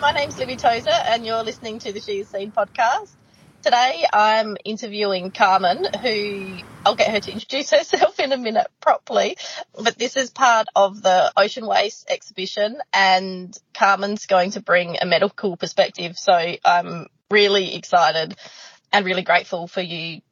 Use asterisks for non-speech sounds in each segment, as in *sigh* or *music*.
my name's Libby Tozer and you're listening to the She Is Seen podcast. Today I'm interviewing Carmen who, I'll get her to introduce *laughs* herself in a minute properly, but this is part of the Ocean Waste exhibition and Carmen's going to bring a medical perspective so I'm really excited and really grateful for you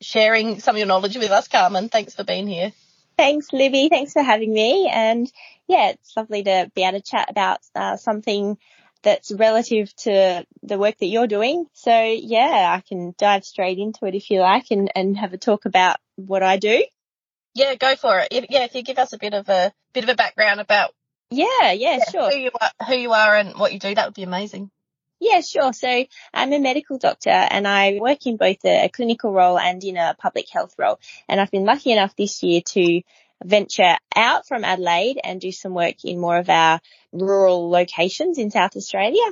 sharing some of your knowledge with us, Carmen. Thanks for being here. Thanks, Libby. Thanks for having me. And yeah, it's lovely to be able to chat about uh, something that's relative to the work that you're doing. So yeah, I can dive straight into it if you like and, and have a talk about what I do. Yeah, go for it. Yeah, if you give us a bit of a bit of a background about yeah, yeah, yeah sure. Who you are, who you are and what you do, that would be amazing. Yeah, sure. So I'm a medical doctor and I work in both a clinical role and in a public health role. And I've been lucky enough this year to venture out from Adelaide and do some work in more of our rural locations in South Australia.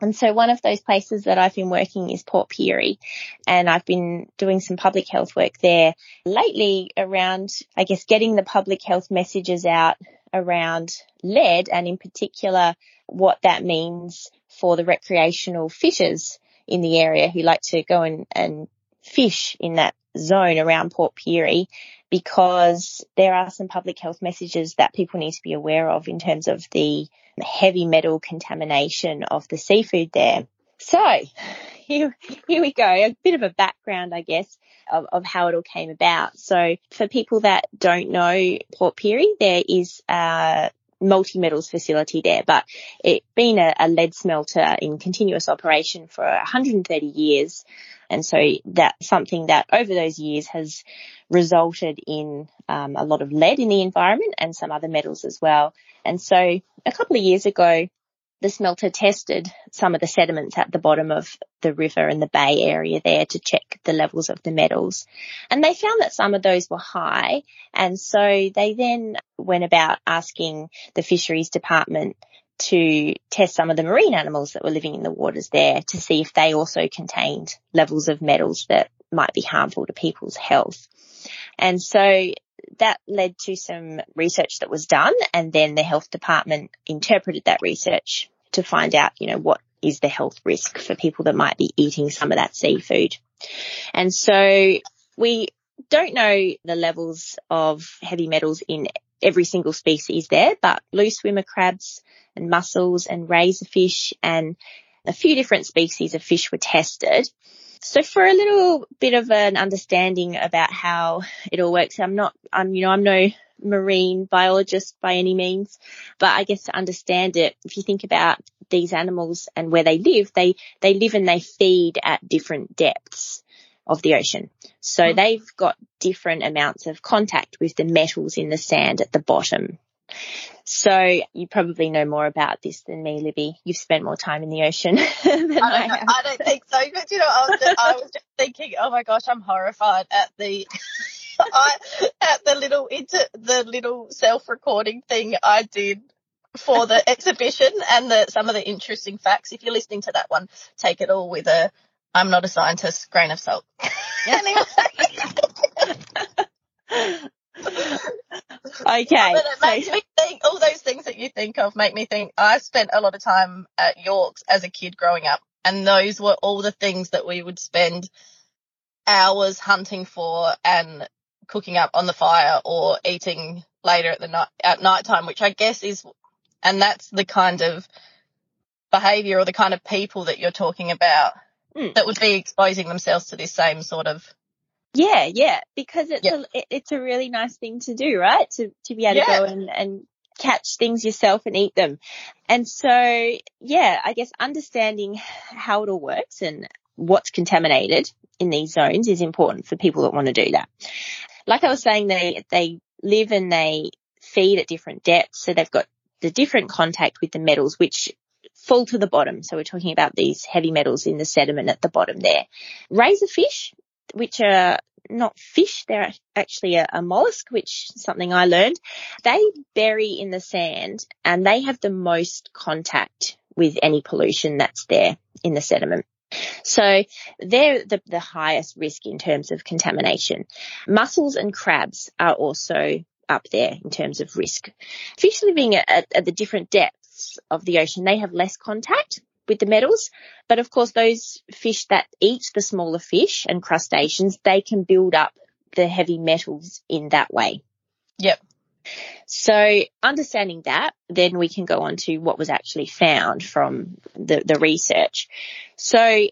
And so one of those places that I've been working is Port Pirie and I've been doing some public health work there lately around, I guess, getting the public health messages out around lead and in particular what that means for the recreational fishers in the area who like to go and, and fish in that zone around Port Pirie because there are some public health messages that people need to be aware of in terms of the heavy metal contamination of the seafood there. So here, here we go. A bit of a background, I guess, of, of how it all came about. So for people that don't know Port Pirie, there is a multi-metals facility there, but it being a, a lead smelter in continuous operation for 130 years. And so that's something that over those years has resulted in um, a lot of lead in the environment and some other metals as well. And so a couple of years ago, the smelter tested some of the sediments at the bottom of the river and the bay area there to check the levels of the metals. And they found that some of those were high. And so they then went about asking the fisheries department to test some of the marine animals that were living in the waters there to see if they also contained levels of metals that might be harmful to people's health. And so that led to some research that was done and then the health department interpreted that research to find out, you know, what is the health risk for people that might be eating some of that seafood. And so we don't know the levels of heavy metals in every single species there, but blue swimmer crabs and mussels and razorfish and a few different species of fish were tested. So for a little bit of an understanding about how it all works, I'm not, I'm, you know, I'm no marine biologist by any means, but I guess to understand it, if you think about these animals and where they live, they, they live and they feed at different depths of the ocean. So mm-hmm. they've got different amounts of contact with the metals in the sand at the bottom. So you probably know more about this than me, Libby. You've spent more time in the ocean *laughs* than I, I, I don't think so. But you know, I was, just, I was just thinking, oh my gosh, I'm horrified at the *laughs* I, at the little inter, the little self-recording thing I did for the exhibition and the some of the interesting facts. If you're listening to that one, take it all with a I'm not a scientist grain of salt. *laughs* anyway. Okay. But it makes me think all those things that you think of make me think I spent a lot of time at Yorkes as a kid growing up and those were all the things that we would spend hours hunting for and cooking up on the fire or eating later at the night at night time, which I guess is and that's the kind of behavior or the kind of people that you're talking about mm. that would be exposing themselves to this same sort of yeah, yeah, because it's a it's a really nice thing to do, right? To to be able yeah. to go and and catch things yourself and eat them. And so, yeah, I guess understanding how it all works and what's contaminated in these zones is important for people that want to do that. Like I was saying, they they live and they feed at different depths, so they've got the different contact with the metals, which fall to the bottom. So we're talking about these heavy metals in the sediment at the bottom there. Razorfish, which are not fish, they're actually a, a, mollusk, which is something I learned. They bury in the sand and they have the most contact with any pollution that's there in the sediment. So they're the, the highest risk in terms of contamination. Mussels and crabs are also up there in terms of risk. Fish living at, at the different depths of the ocean, they have less contact. With the metals. But of course, those fish that eat the smaller fish and crustaceans, they can build up the heavy metals in that way. Yep. So understanding that, then we can go on to what was actually found from the, the research. So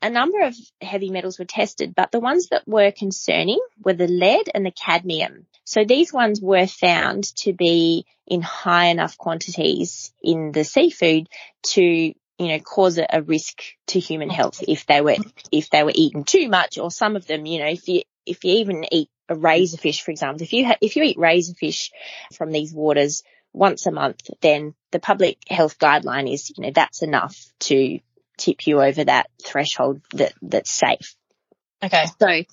a number of heavy metals were tested, but the ones that were concerning were the lead and the cadmium. So these ones were found to be in high enough quantities in the seafood to, you know, cause a, risk to human health if they were, if they were eaten too much or some of them, you know, if you, if you even eat a razorfish, for example, if you ha- if you eat razorfish from these waters once a month, then the public health guideline is, you know, that's enough to tip you over that threshold that that's safe. Okay. So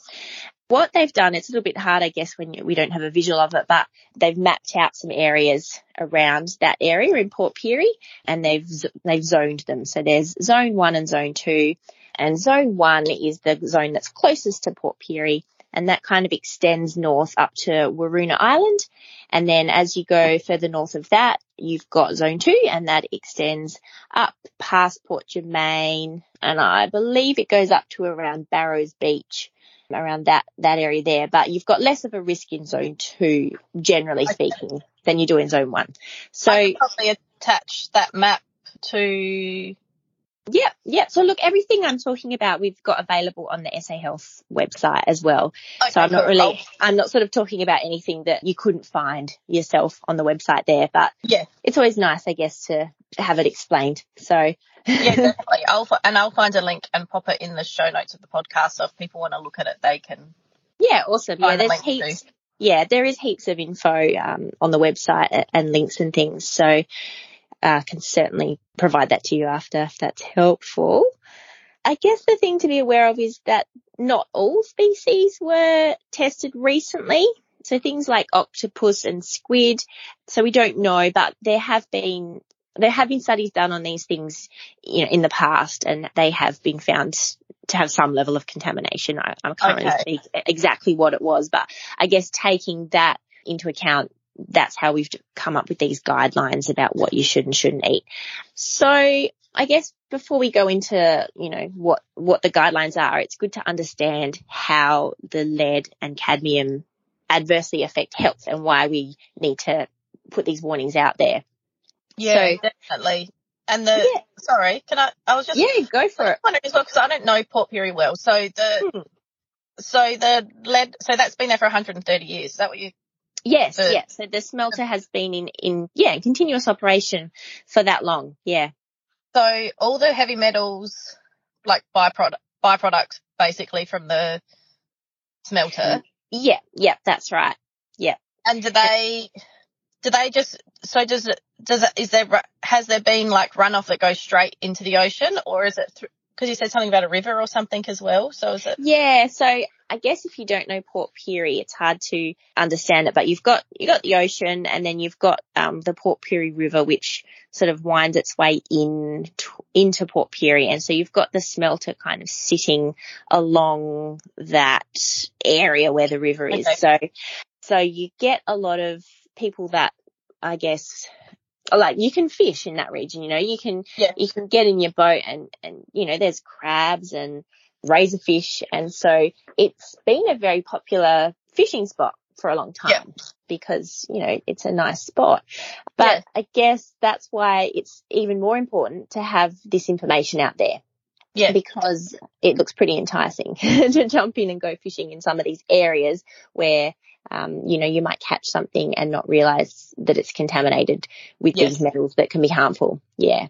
what they've done, it's a little bit hard, I guess, when we don't have a visual of it, but they've mapped out some areas around that area in Port Pirie and they've, they've zoned them. So there's zone one and zone two and zone one is the zone that's closest to Port Pirie and that kind of extends north up to Weeroona Island. And then as you go further north of that, you've got zone two and that extends up past Port Germein. And I believe it goes up to around Barrows Beach around that, that area there, but you've got less of a risk in zone two, generally speaking, than you do in zone one. So I could probably attach that map to yeah, yeah. So look, everything I'm talking about, we've got available on the SA Health website as well. Okay, so I'm not really, I'm not sort of talking about anything that you couldn't find yourself on the website there, but yeah, it's always nice, I guess, to have it explained. So yeah, *laughs* definitely. I'll and I'll find a link and pop it in the show notes of the podcast. So if people want to look at it, they can yeah, awesome. Yeah, there's heaps. to. yeah, there is heaps of info um, on the website and links and things. So uh, can certainly provide that to you after if that's helpful. I guess the thing to be aware of is that not all species were tested recently. So things like octopus and squid. So we don't know, but there have been there have been studies done on these things, you know, in the past, and they have been found to have some level of contamination. I, I can't really speak exactly what it was, but I guess taking that into account, that's how we've come up with these guidelines about what you should and shouldn't eat. So I guess before we go into, you know, what, what the guidelines are, it's good to understand how the lead and cadmium adversely affect health and why we need to put these warnings out there. Yeah, So- definitely. And the Yeah. sorry, can I? I was just Yeah, go for it. wondering as well because I don't know Port Pirie well. So the Hmm. so the lead so that's been there for 130 years. Is that what you? Yes, The- yes. So the smelter has been in, in, yeah, continuous operation for that long. Yeah. So all the heavy metals, like byproduct byproducts, basically from the smelter. Yeah, yeah, that's right. Yeah. And do they, do they just, so does it, does it, is there, has there been like runoff that goes straight into the ocean or is it through, cause you said something about a river or something as well. So is it, Yeah, so I guess if you don't know Port Pirie, it's hard to understand it, but you've got, you got the ocean and then you've got, um, the Port Pirie River, which sort of winds its way in, into Port Pirie. And so you've got the smelter kind of sitting along that area where the river is. Okay. So, so you get a lot of people that, I guess, like you can fish in that region, you know, you can, Yeah. you can get in your boat and, and, you know, there's crabs and razorfish. And so it's been a very popular fishing spot for a long time Yeah. because, you know, it's a nice spot. But I guess that's why it's even more important to have this information out there yeah, because it looks pretty enticing *laughs* to jump in and go fishing in some of these areas where um, you know, you might catch something and not realize that it's contaminated with Yes. these metals that can be harmful. Yeah.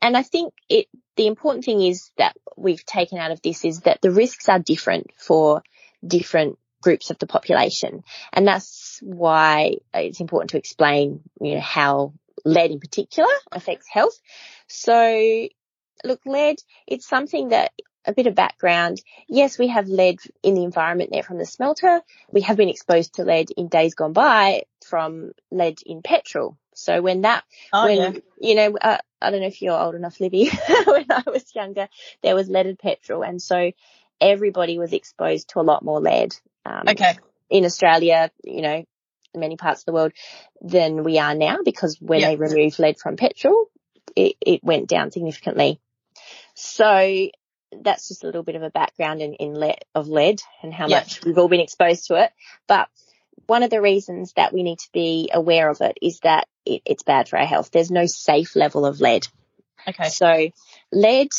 And I think it, the important thing is that we've taken out of this is that the risks are different for different groups of the population. And that's why it's important to explain, you know, how lead in particular affects health. So look, lead, it's something that a bit of background. Yes, we have lead in the environment there from the smelter. We have been exposed to lead in days gone by from lead in petrol. So when that, oh when, yeah, you know, uh, I don't know if you're old enough, Libby, *laughs* when I was younger, there was leaded petrol. And so everybody was exposed to a lot more lead. Um, okay, in Australia, you know, many parts of the world than we are now because when Yeah. they removed lead from petrol, it, it went down significantly. So that's just a little bit of a background in, in lead, of lead and how much we've all been exposed to it. But one of the reasons that we need to be aware of it is that it, it's bad for our health. There's no safe level of lead. Okay. So lead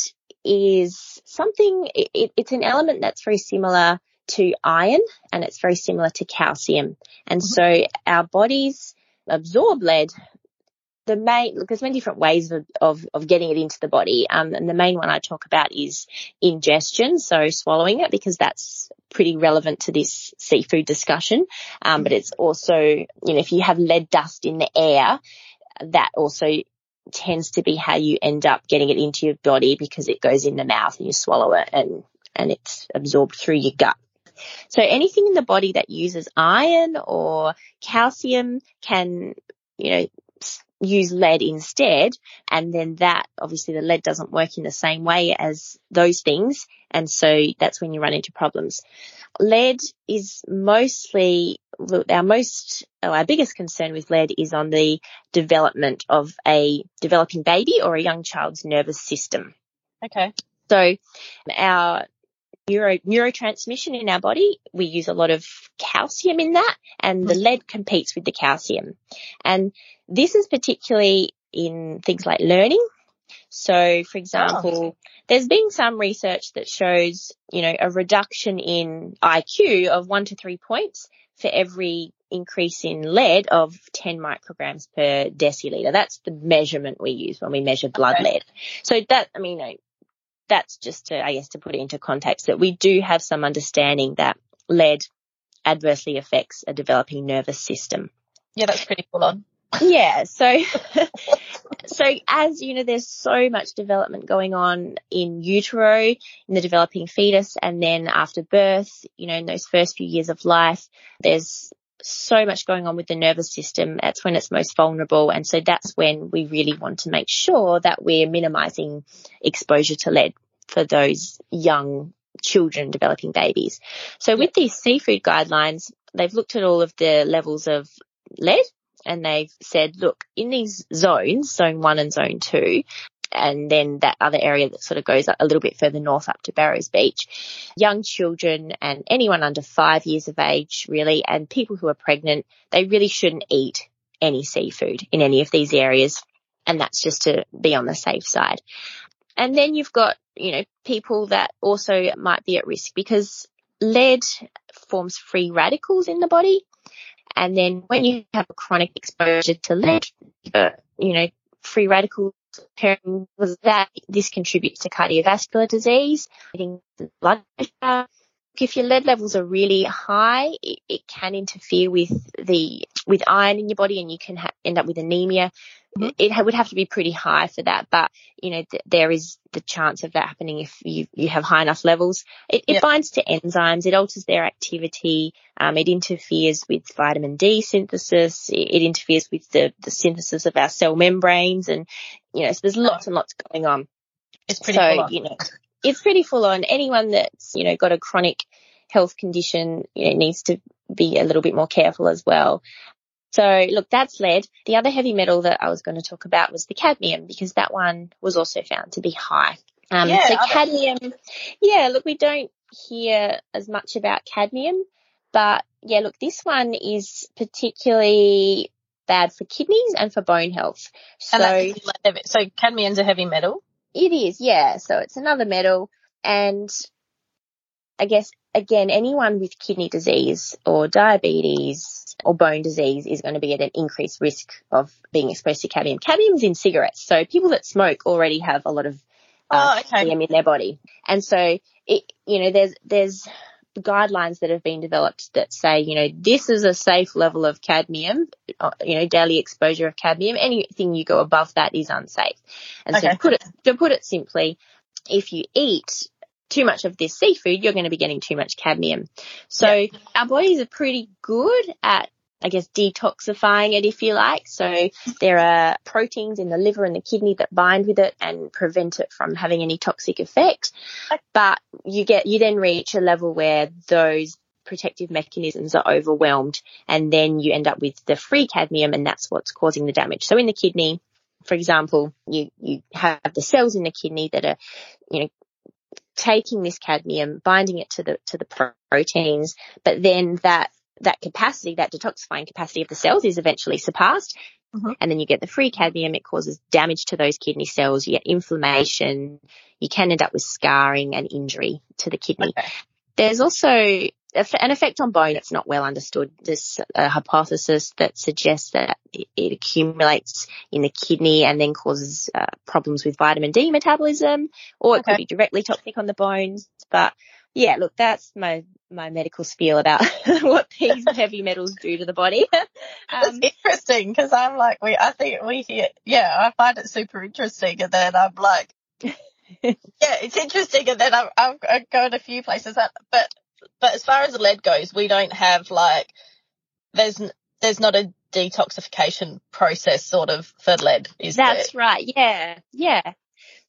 is something, it, it's an element that's very similar to iron and it's very similar to calcium. And mm-hmm. so our bodies absorb lead the main, there's many different ways of, of, of getting it into the body. Um, and the main one I talk about is ingestion. So swallowing it because that's pretty relevant to this seafood discussion. Um, but it's also, you know, if you have lead dust in the air, that also tends to be how you end up getting it into your body because it goes in the mouth and you swallow it and, and it's absorbed through your gut. So anything in the body that uses iron or calcium can, you know, use lead instead. And then that, obviously the lead doesn't work in the same way as those things. And so that's when you run into problems. Lead is mostly, our most, oh, our biggest concern with lead is on the development of a developing baby or a young child's nervous system. Okay. So our neuro, neurotransmission in our body, we use a lot of calcium in that and the mm-hmm. lead competes with the calcium. And this is particularly in things like learning. So for example, oh. there's been some research that shows, you know, a reduction in IQ of one to three points for every increase in lead of 10 micrograms per deciliter. That's the measurement we use when we measure blood okay. lead. So that, I mean, that's just to, I guess, to put it into context that we do have some understanding that lead adversely affects a developing nervous system. Yeah, that's pretty full on. Yeah. So, *laughs* so as you know, there's so much development going on in utero, in the developing fetus, and then after birth, you know, in those first few years of life, there's so much going on with the nervous system. That's when it's most vulnerable. And so that's when we really want to make sure that we're minimizing exposure to lead for those young children developing babies. So with these seafood guidelines, they've looked at all of the levels of lead and they've said, look, in these zones, zone one and zone two, and then that other area that sort of goes a little bit further north up to Barrows Beach. Young children and anyone under five years of age really and people who are pregnant, they really shouldn't eat any seafood in any of these areas. And that's just to be on the safe side. And then you've got, you know, people that also might be at risk because lead forms free radicals in the body. And then when you have a chronic exposure to lead, uh, you know, free radicals was that this contributes to cardiovascular disease, blood pressure. If your lead levels are really high, it, it can interfere with the with iron in your body, and you can ha- end up with anemia. Mm-hmm. It would have to be pretty high for that, but you know th- there is the chance of that happening if you you have high enough levels. It, it yep. binds to enzymes, it alters their activity, um, it interferes with vitamin D synthesis, it, it interferes with the the synthesis of our cell membranes, and you know so there's lots and lots going on. It's pretty so you know it's pretty full on. Anyone that's you know got a chronic health condition you know, needs to be a little bit more careful as well. So look, that's lead. The other heavy metal that I was going to talk about was the cadmium because that one was also found to be high. Um, yeah, so cadmium, yeah, look, we don't hear as much about cadmium, but yeah, look, this one is particularly bad for kidneys and for bone health. So, so cadmium's a heavy metal? It is, yeah. So it's another metal and I guess again, anyone with kidney disease or diabetes or bone disease is going to be at an increased risk of being exposed to cadmium. Cadmium's in cigarettes, so people that smoke already have a lot of uh, oh, okay. cadmium in their body, and so it, you know, there's there's guidelines that have been developed that say, you know, this is a safe level of cadmium, uh, you know, daily exposure of cadmium. Anything you go above that is unsafe. And okay. so to put it to put it simply, if you eat too much of this seafood, you're going to be getting too much cadmium. So yeah. our bodies are pretty good at I guess detoxifying it if you like. So there are proteins in the liver and the kidney that bind with it and prevent it from having any toxic effect. But you get, you then reach a level where those protective mechanisms are overwhelmed and then you end up with the free cadmium and that's what's causing the damage. So in the kidney, for example, you, you have the cells in the kidney that are, you know, taking this cadmium, binding it to the, to the proteins, but then that, that capacity, that detoxifying capacity of the cells is eventually surpassed. Mm-hmm. And then you get the free cadmium. It causes damage to those kidney cells. You get inflammation. You can end up with scarring and injury to the kidney. Okay. There's also an effect on bone that's not well understood. There's a hypothesis that suggests that it accumulates in the kidney and then causes uh, problems with vitamin D metabolism, or it okay. could be directly toxic on the bones. But yeah, look, that's my my medical spiel about *laughs* what these *laughs* heavy metals do to the body. *laughs* um, it's interesting because I'm like, we, I think we hear, yeah, I find it super interesting, and then I'm like, yeah, it's interesting, and then I'm, I'm, I'm going a few places, that, but but as far as lead goes, we don't have like there's there's not a detoxification process sort of for lead, is That's there? right. Yeah, yeah.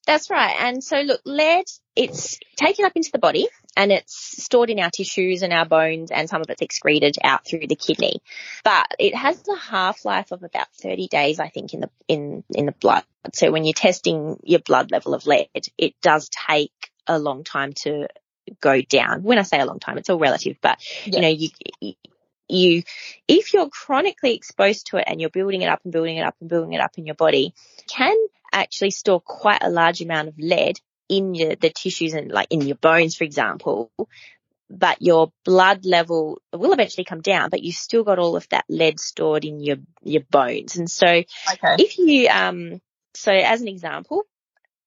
That's right. And so look, lead, it's taken up into the body and it's stored in our tissues and our bones and some of it's excreted out through the kidney. But it has a half-life of about 30 days, I think, in the, in, in the blood. So when you're testing your blood level of lead, it does take a long time to go down. When I say a long time, it's all relative, but yeah. you know, you, you, if you're chronically exposed to it and you're building it up and building it up and building it up in your body, can actually store quite a large amount of lead in your, the tissues and like in your bones, for example, but your blood level will eventually come down, but you've still got all of that lead stored in your, your bones. And so okay. if you, um, so as an example,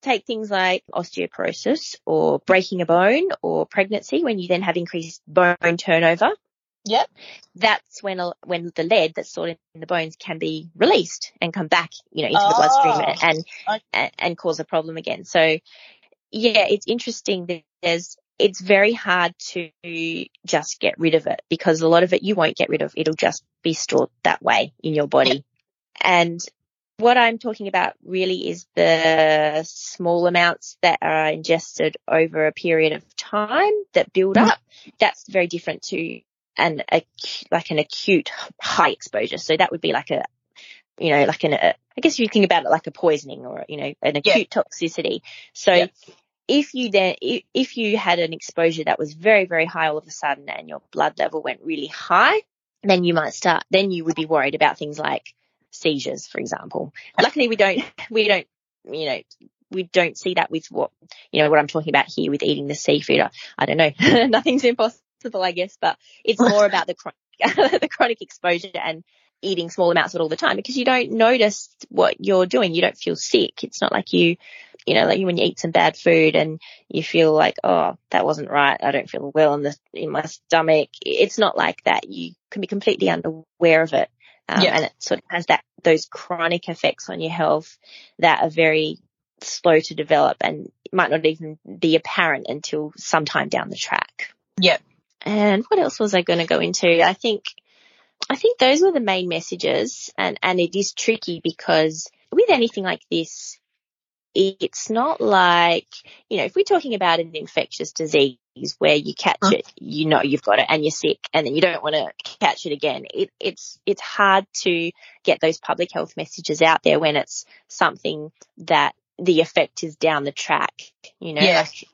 take things like osteoporosis or breaking a bone or pregnancy when you then have increased bone turnover. Yep. That's when when the lead that's stored in the bones can be released and come back, you know, into oh, the bloodstream ah. and, okay. and and cause a problem again. So yeah, it's interesting that there's it's very hard to just get rid of it because a lot of it you won't get rid of. It'll just be stored that way in your body. Yep. And what I'm talking about really is the small amounts that are ingested over a period of time that build mm-hmm. up. That's very different to an, like an acute high exposure. So that would be like a, you know, like an, a, I guess you think about it like a poisoning or, you know, an acute yeah. toxicity. So yeah. if you then, if you had an exposure that was very, very high all of a sudden and your blood level went really high, then you might start, then you would be worried about things like seizures, for example. Luckily we don't, we don't, you know, we don't see that with what, you know, what I'm talking about here with eating the seafood. I, I don't know. *laughs* Nothing's impossible, I guess, but it's more about the chronic, *laughs* the chronic exposure and eating small amounts of it all the time because you don't notice what you're doing. You don't feel sick. It's not like you, you know, like when you eat some bad food and you feel like, oh, that wasn't right. I don't feel well in the, in my stomach. It's not like that. You can be completely unaware of it. Um, yeah. and it sort of has that, those chronic effects on your health that are very slow to develop and might not even be apparent until sometime down the track. Yep. And what else was I going to go into? I think, I think those were the main messages and, and it is tricky because with anything like this, it's not like, you know, if we're talking about an infectious disease where you catch huh? it, you know you've got it and you're sick and then you don't want to catch it again. It, it's, it's hard to get those public health messages out there when it's something that the effect is down the track, you know, yeah. like,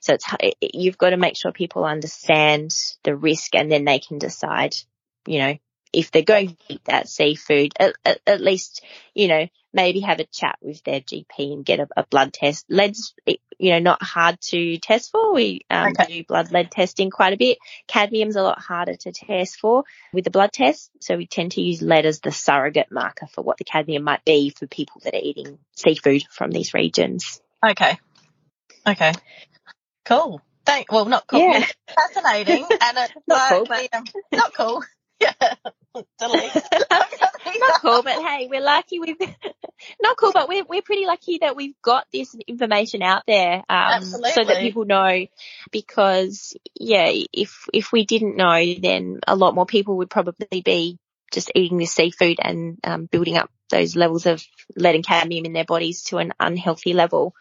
so it's, you've got to make sure people understand the risk and then they can decide, you know, if they're going to eat that seafood, at, at, at, least, you know, maybe have a chat with their GP and get a, a blood test. Lead's, you know, not hard to test for. We um, okay. do blood lead testing quite a bit. Cadmium's a lot harder to test for with the blood test. So we tend to use lead as the surrogate marker for what the cadmium might be for people that are eating seafood from these regions. Okay. Okay. Cool. Thank, well, not cool. Yeah. *laughs* Fascinating. And it's not cool, but... Um, not cool. *laughs* Yeah. *laughs* not cool, but hey, we're lucky we've *laughs* not cool, but we're we're pretty lucky that we've got this information out there, um, so that people know. Because yeah, if if we didn't know, then a lot more people would probably be just eating this seafood and um, building up those levels of lead and cadmium in their bodies to an unhealthy level.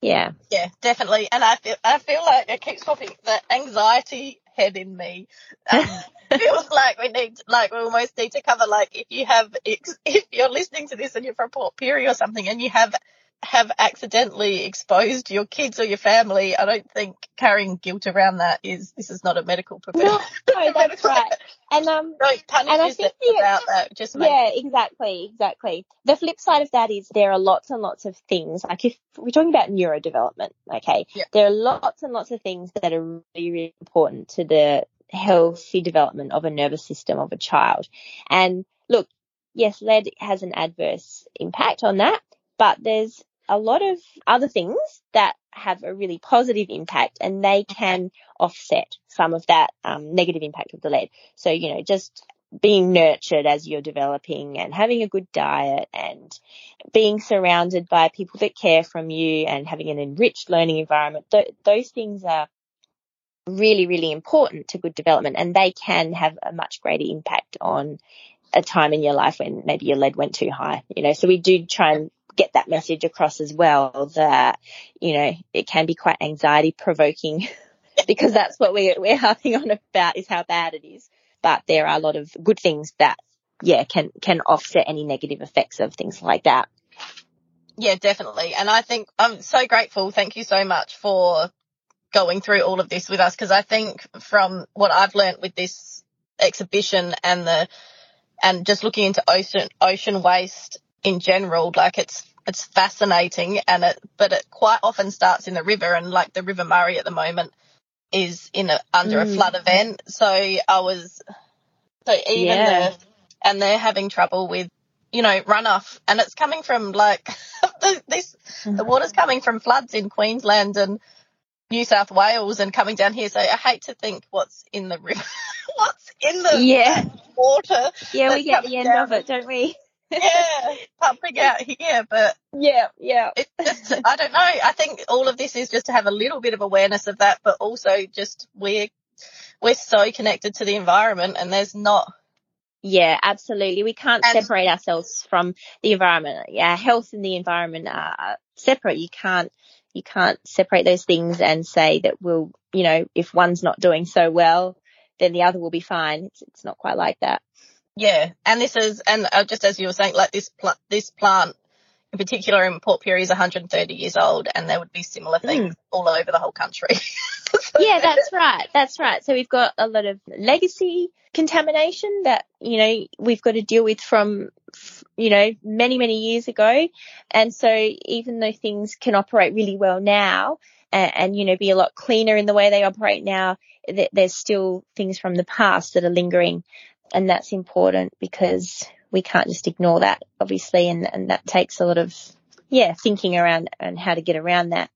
Yeah. Yeah, definitely. And I feel I feel like it keeps popping the anxiety head in me. *laughs* Um, feels like we need, like we almost need to cover, like if you have, *laughs* if you're listening to this and you're from Port Pirie or something and you have have accidentally exposed your kids or your family, I don't think carrying guilt around that is this is not a medical profession. No, *laughs* no that's right. And um, *laughs* don't punish and I think the, about that. Just yeah, exactly, exactly. The flip side of that is there are lots and lots of things. Like if we're talking about neurodevelopment, okay, yeah. there are lots and lots of things that are really, really important to the healthy development of a nervous system of a child. And look, yes, lead has an adverse impact on that, but there's a lot of other things that have a really positive impact and they can offset some of that um, negative impact of the lead. So, you know, just being nurtured as you're developing and having a good diet and being surrounded by people that care from you and having an enriched learning environment, th- those things are really, really important to good development and they can have a much greater impact on a time in your life when maybe your lead went too high, you know, so we do try and get that message across as well that, you know, it can be quite anxiety provoking *laughs* because that's what we're, we're harping on about is how bad it is. But there are a lot of good things that, yeah, can, can offset any negative effects of things like that. Yeah, definitely. And I think I'm so grateful. Thank you so much for going through all of this with us because I think from what I've learned with this exhibition and the and just looking into ocean ocean waste in general, like it's it's fascinating and it but it quite often starts in the river and like the River Murray at the moment is in a, under mm. a flood event. So I was so even yeah. the and they're having trouble with you know runoff and it's coming from like *laughs* the, this the mm-hmm. water's coming from floods in Queensland and New South Wales and coming down here. So I hate to think what's in the river, *laughs* what's in the yeah. water. Yeah, we get the end down. of it, don't we? Yeah, pumping out here, but yeah, yeah. It's just, I don't know. I think all of this is just to have a little bit of awareness of that, but also just we're we're so connected to the environment, and there's not. Yeah, absolutely. We can't and, separate ourselves from the environment. Yeah, health and the environment are separate. You can't you can't separate those things and say that we'll, you know, if one's not doing so well, then the other will be fine. It's, it's not quite like that. Yeah, and this is, and uh, just as you were saying, like this pl- this plant in particular in Port Pirie is 130 years old, and there would be similar hmm. things mm. all over the whole country. so *laughs* yeah, that's right. That's right. So we've got a lot of legacy contamination that you know we've got to deal with from you know many many years ago, and so even though things can operate really well now, and, and you know be a lot cleaner in the way they operate now, th- there's still things from the past that are lingering and that's important because we can't just ignore that, obviously, and, and that takes a lot of, yeah, thinking around and how to get around that.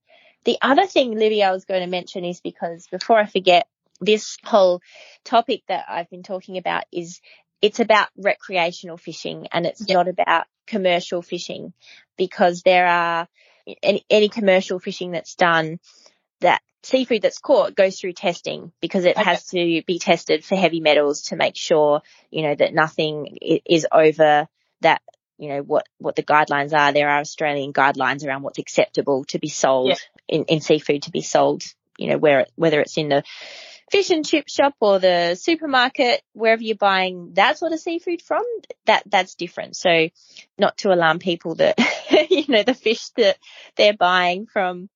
The other thing, Libby, I was going to mention is because before I forget, this whole topic that I've been talking about is it's about recreational fishing and it's yep. not about commercial fishing because there are any, any commercial fishing that's done seafood that's caught goes through testing because it okay. has to be tested for heavy metals to make sure, you know, that nothing is over that, you know, what, what the guidelines are. There are Australian guidelines around what's acceptable to be sold yeah. in, in seafood to be sold, you know, where, whether it's in the fish and chip shop or the supermarket, wherever you're buying that sort of seafood from, that, that's different. So not to alarm people that, *laughs* you know, the fish that they're buying from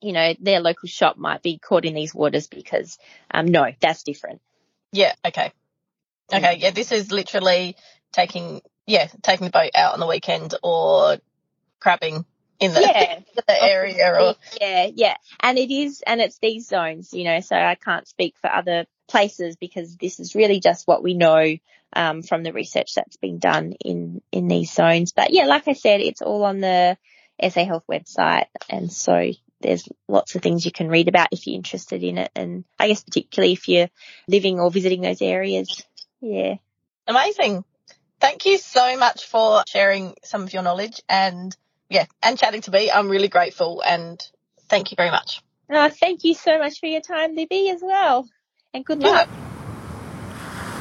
you know, their local shop might be caught in these waters because, um, no, that's different. Yeah. Okay. Okay. Yeah. This is literally taking, yeah, taking the boat out on the weekend or crabbing in the, yeah. *laughs* the area or. Yeah. Yeah. And it is, and it's these zones, you know, so I can't speak for other places because this is really just what we know um, from the research that's been done in in these zones. But yeah, like I said, it's all on the SA Health website, and so there's lots of things you can read about if you're interested in it. And I guess particularly if you're living or visiting those areas. Yeah. Amazing. Thank you so much for sharing some of your knowledge and yeah, and chatting to me. I'm really grateful and thank you very much. Oh, thank you so much for your time, Libby, as well. And good luck.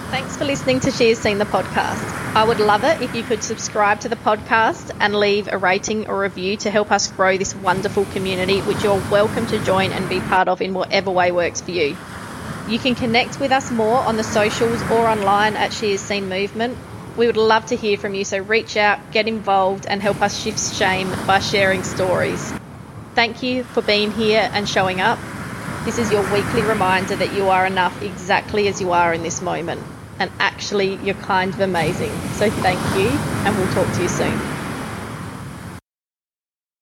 Thanks for listening to She Is Seen the podcast. I would love it if you could subscribe to the podcast and leave a rating or review to help us grow this wonderful community, which you're welcome to join and be part of in whatever way works for you. You can connect with us more on the socials or online at She Is Seen Movement. We would love to hear from you, so reach out, get involved, and help us shift shame by sharing stories. Thank you for being here and showing up. This is your weekly reminder that you are enough exactly as you are in this moment. And actually, you're kind of amazing. So thank you, and we'll talk to you soon.